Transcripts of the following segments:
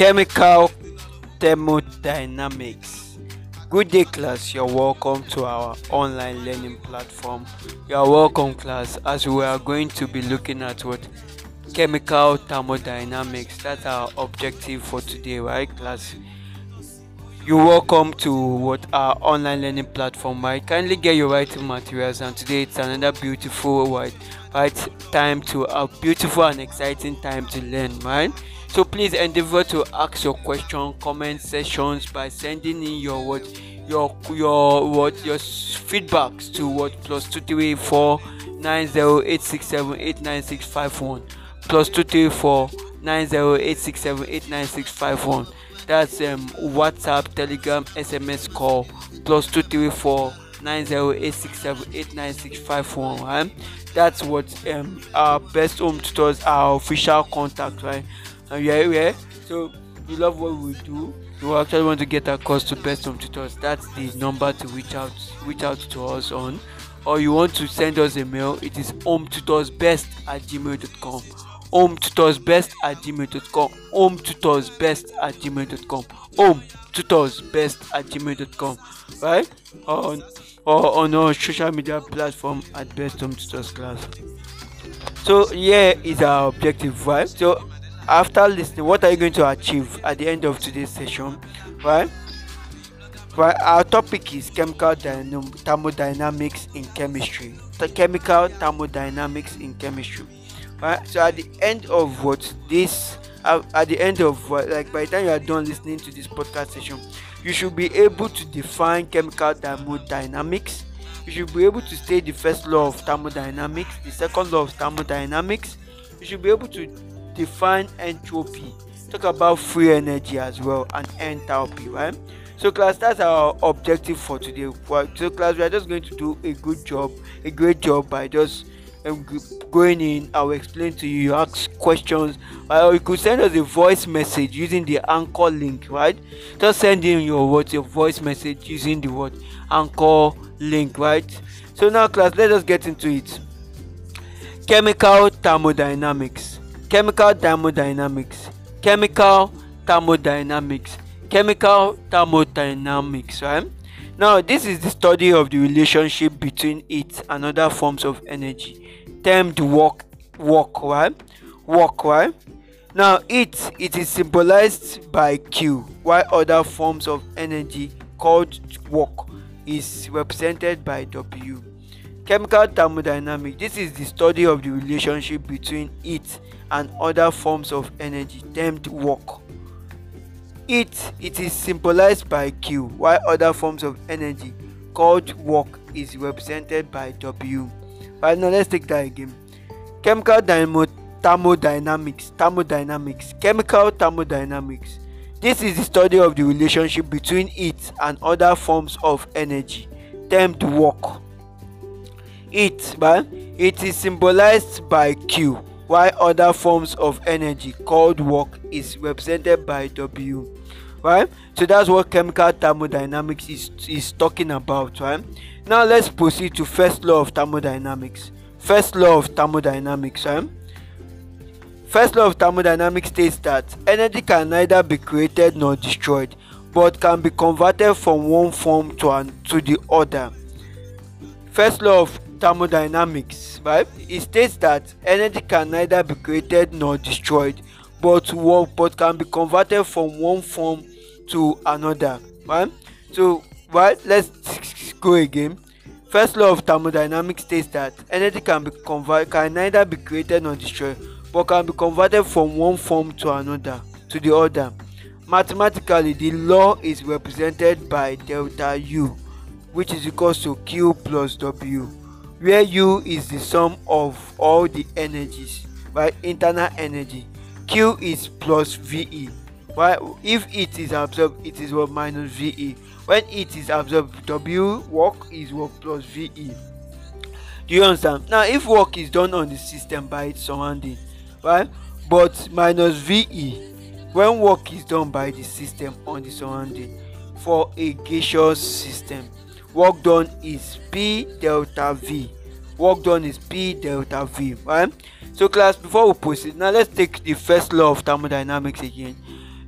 chemical thermodynamics. Good day, class. You're welcome to our online learning platform. You're welcome, class, as we are going to be looking at what chemical thermodynamics. That's our objective for today, right, class? You're welcome to what our online learning platform. Right, kindly get your writing materials, and today it's another beautiful right, right time to a beautiful and exciting time to learn, right? So please endeavor to ask your question, comment sessions by sending in your what your your what your feedbacks to what plus two three four nine zero eight six seven eight nine six five one plus two three four nine zero eight six seven eight nine six five one. That's um WhatsApp, Telegram, SMS call plus two three four nine zero eight six seven eight nine six five one. Right? That's what um our best home tutors our official contact, right? and you are here so you love what we do you actually want to get across to best home tutors that's the number to reach out reach out to us on or you want to send us a mail it is home tutors best at gmail.com home tutors best at gmail.com home tutors best at gmail.com home tutors best at gmail.com right? On or on our social media platform at best home tutors class. So here is our objective right? So after listening what are you going to achieve at the end of today's session? Right? Right? Our topic is chemical thermodynamics in chemistry. The chemical thermodynamics in chemistry right so at the end of what this uh, at the end of what like by the time you are done listening to this podcast session you should be able to define chemical thermodynamics. You should be able to state the first law of thermodynamics the second law of thermodynamics. You should be able to define entropy. Talk about free energy as well and enthalpy right? So class that's our objective for today. So class we are just going to do a good job a great job by just Um, going in i will explain to you you ask questions. Or you could send us a voice message using the anchor link right? Just send in your what your voice message using the word anchor link right? So now class let us get into it. Chemical thermodynamics. Chemical thermodynamics. Chemical thermodynamics. Chemical thermodynamics right now this is the study of the relationship between it and other forms of energy termed work work right? Work right? Now it it is symbolized by q while other forms of energy called work is represented by w. Chemical thermodynamics this is the study of the relationship between it and other forms of energy termed work. It, it is symbolized by Q, while other forms of energy called work is represented by W. Right now, let's take that again. Chemical thermodynamics, thermodynamics, chemical thermodynamics. This is the study of the relationship between it and other forms of energy termed work. It, right? It is symbolized by Q, while other forms of energy called work is represented by W. Right? So that's what chemical thermodynamics is, is talking about, right? Now let's proceed to first law of thermodynamics. First law of thermodynamics, right? First law of thermodynamics states that energy can neither be created nor destroyed, but can be converted from one form to, an, to the other. First law of thermodynamics, right? It states that energy can neither be created nor destroyed, but one, but can be converted from one form to another, right? So, right, let's go again. First law of thermodynamics states that energy can be convert can neither be created nor destroyed, but can be converted from one form to another to the other. Mathematically, the law is represented by delta U, which is equal to Q plus W where u is the sum of all the energies right internal energy q is plus ve right if it is absorbed it is what minus ve when it is absorbed w work is what plus ve do you understand? Now if work is done on the system by its surrounding right but minus ve when work is done by the system on the surrounding for a gaseous system work done is p delta v. Work done is p delta v right? So class before we proceed now let's take the first law of thermodynamics again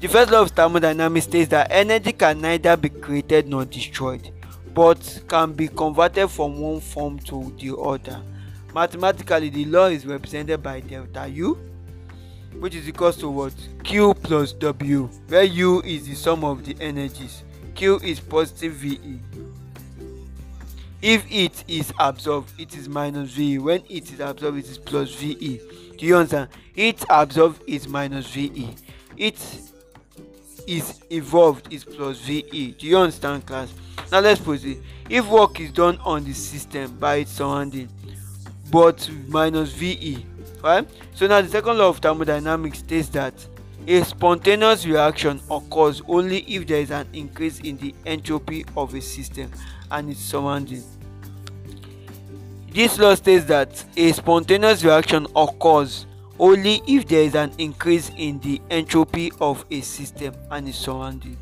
The first law of thermodynamics states that energy can neither be created nor destroyed, but can be converted from one form to the other. Mathematically, the law is represented by delta U, which is equal to what? Q plus W, where U is the sum of the energies. Q is positive VE. If it is absorbed, it is minus VE. When it is absorbed, it is plus VE. Do you understand? It absorbed is minus VE. It is evolved is plus ve do you understand class? Now let's proceed if work is done on the system by its surrounding but minus ve right? So now the second law of thermodynamics states that a spontaneous reaction occurs only if there is an increase in the entropy of a system and its surrounding. This law states that a spontaneous reaction occurs only if there is an increase in the entropy of a system and its surrounding.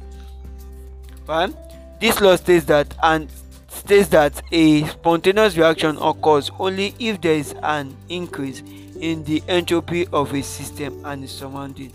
Right? This law states that and states that a spontaneous reaction occurs only if there is an increase in the entropy of a system and its surrounding.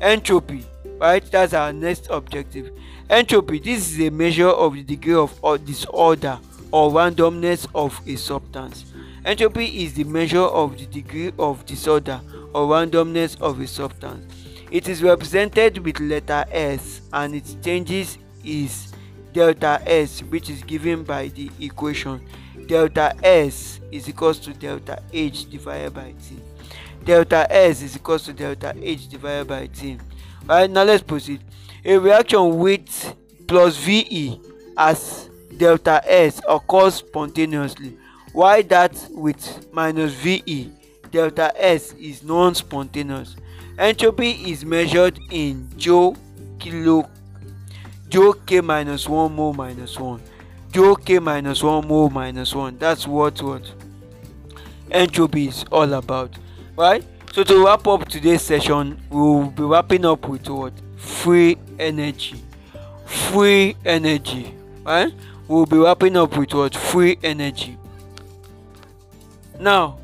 Entropy, right? That's our next objective. Entropy, this is a measure of the degree of uh, disorder or randomness of a substance. Entropy is the measure of the degree of disorder or randomness of a substance. It is represented with letter S and its changes is delta S which is given by the equation delta S is equals to delta H divided by T. Delta S is equals to delta H divided by T. Alright, now let's proceed. A reaction with plus VE as delta S occurs spontaneously Why that with minus ve delta s is non-spontaneous. Entropy is measured in joule kilo joule k minus one mole minus one. Joule k minus one mole minus one. That's what what entropy is all about. Right so to wrap up today's session we will be wrapping up with what? Free energy. Free energy. Right we will be wrapping up with what? Free energy now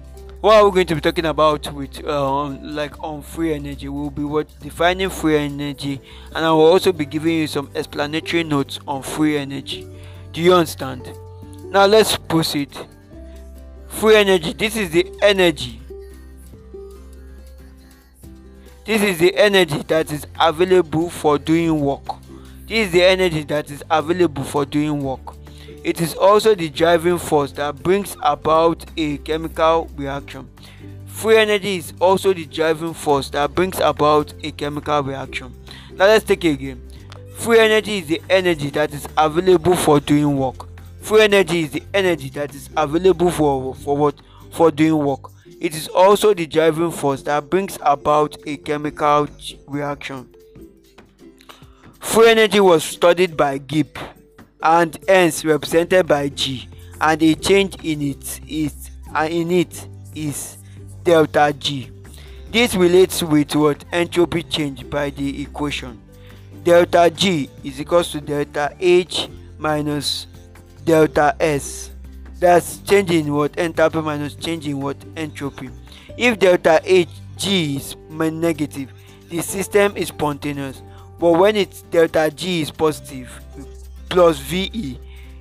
what are we going to be talking about with uh, like on free energy? We'll be what defining free energy and i will also be giving you some explanatory notes on free energy. Do you understand? Now let's proceed. Free energy this is the energy. This is the energy that is available for doing work. This is the energy that is available for doing work it is also the driving force that brings about a chemical reaction. Free energy is also the driving force that brings about a chemical reaction. Now let's take it again. Free energy is the energy that is available for doing work. Free energy is the energy that is available for, for what? For doing work. It is also the driving force that brings about a chemical reaction. Free energy was studied by Gibb and hence represented by g and a change in it is and in it is delta g. This relates with what entropy change by the equation. Delta g is equal to delta h minus delta s. That's changing what enthalpy minus changing what entropy. If delta h g is negative the system is spontaneous. But when it's delta g is positive plus ve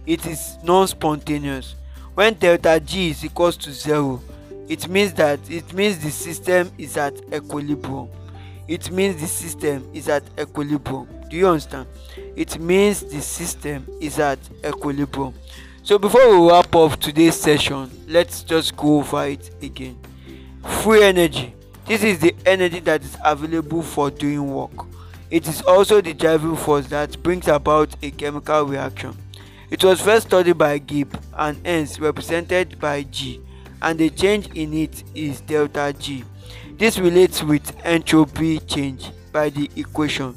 it is non-spontaneous. When delta g is equals to zero it means that it means the system is at equilibrium. It means the system is at equilibrium. Do you understand? It means the system is at equilibrium. So before we wrap up today's session let's just go over it again. Free energy. This is the energy that is available for doing work it is also the driving force that brings about a chemical reaction. It was first studied by Gibb and hence represented by G and the change in it is delta G. This relates with entropy change by the equation.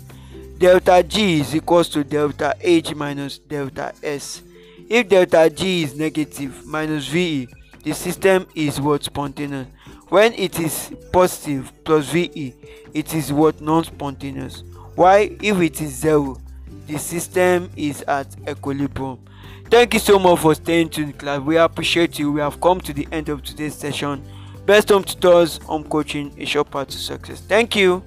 Delta G is equals to delta H minus delta S. If delta G is negative minus VE, the system is what spontaneous. When it is positive plus VE, it is what non-spontaneous. Why, if it is zero, the system is at equilibrium. Thank you so much for staying tuned class. We appreciate you. We have come to the end of today's session. Best home tutors, home coaching, a short path to success. Thank you.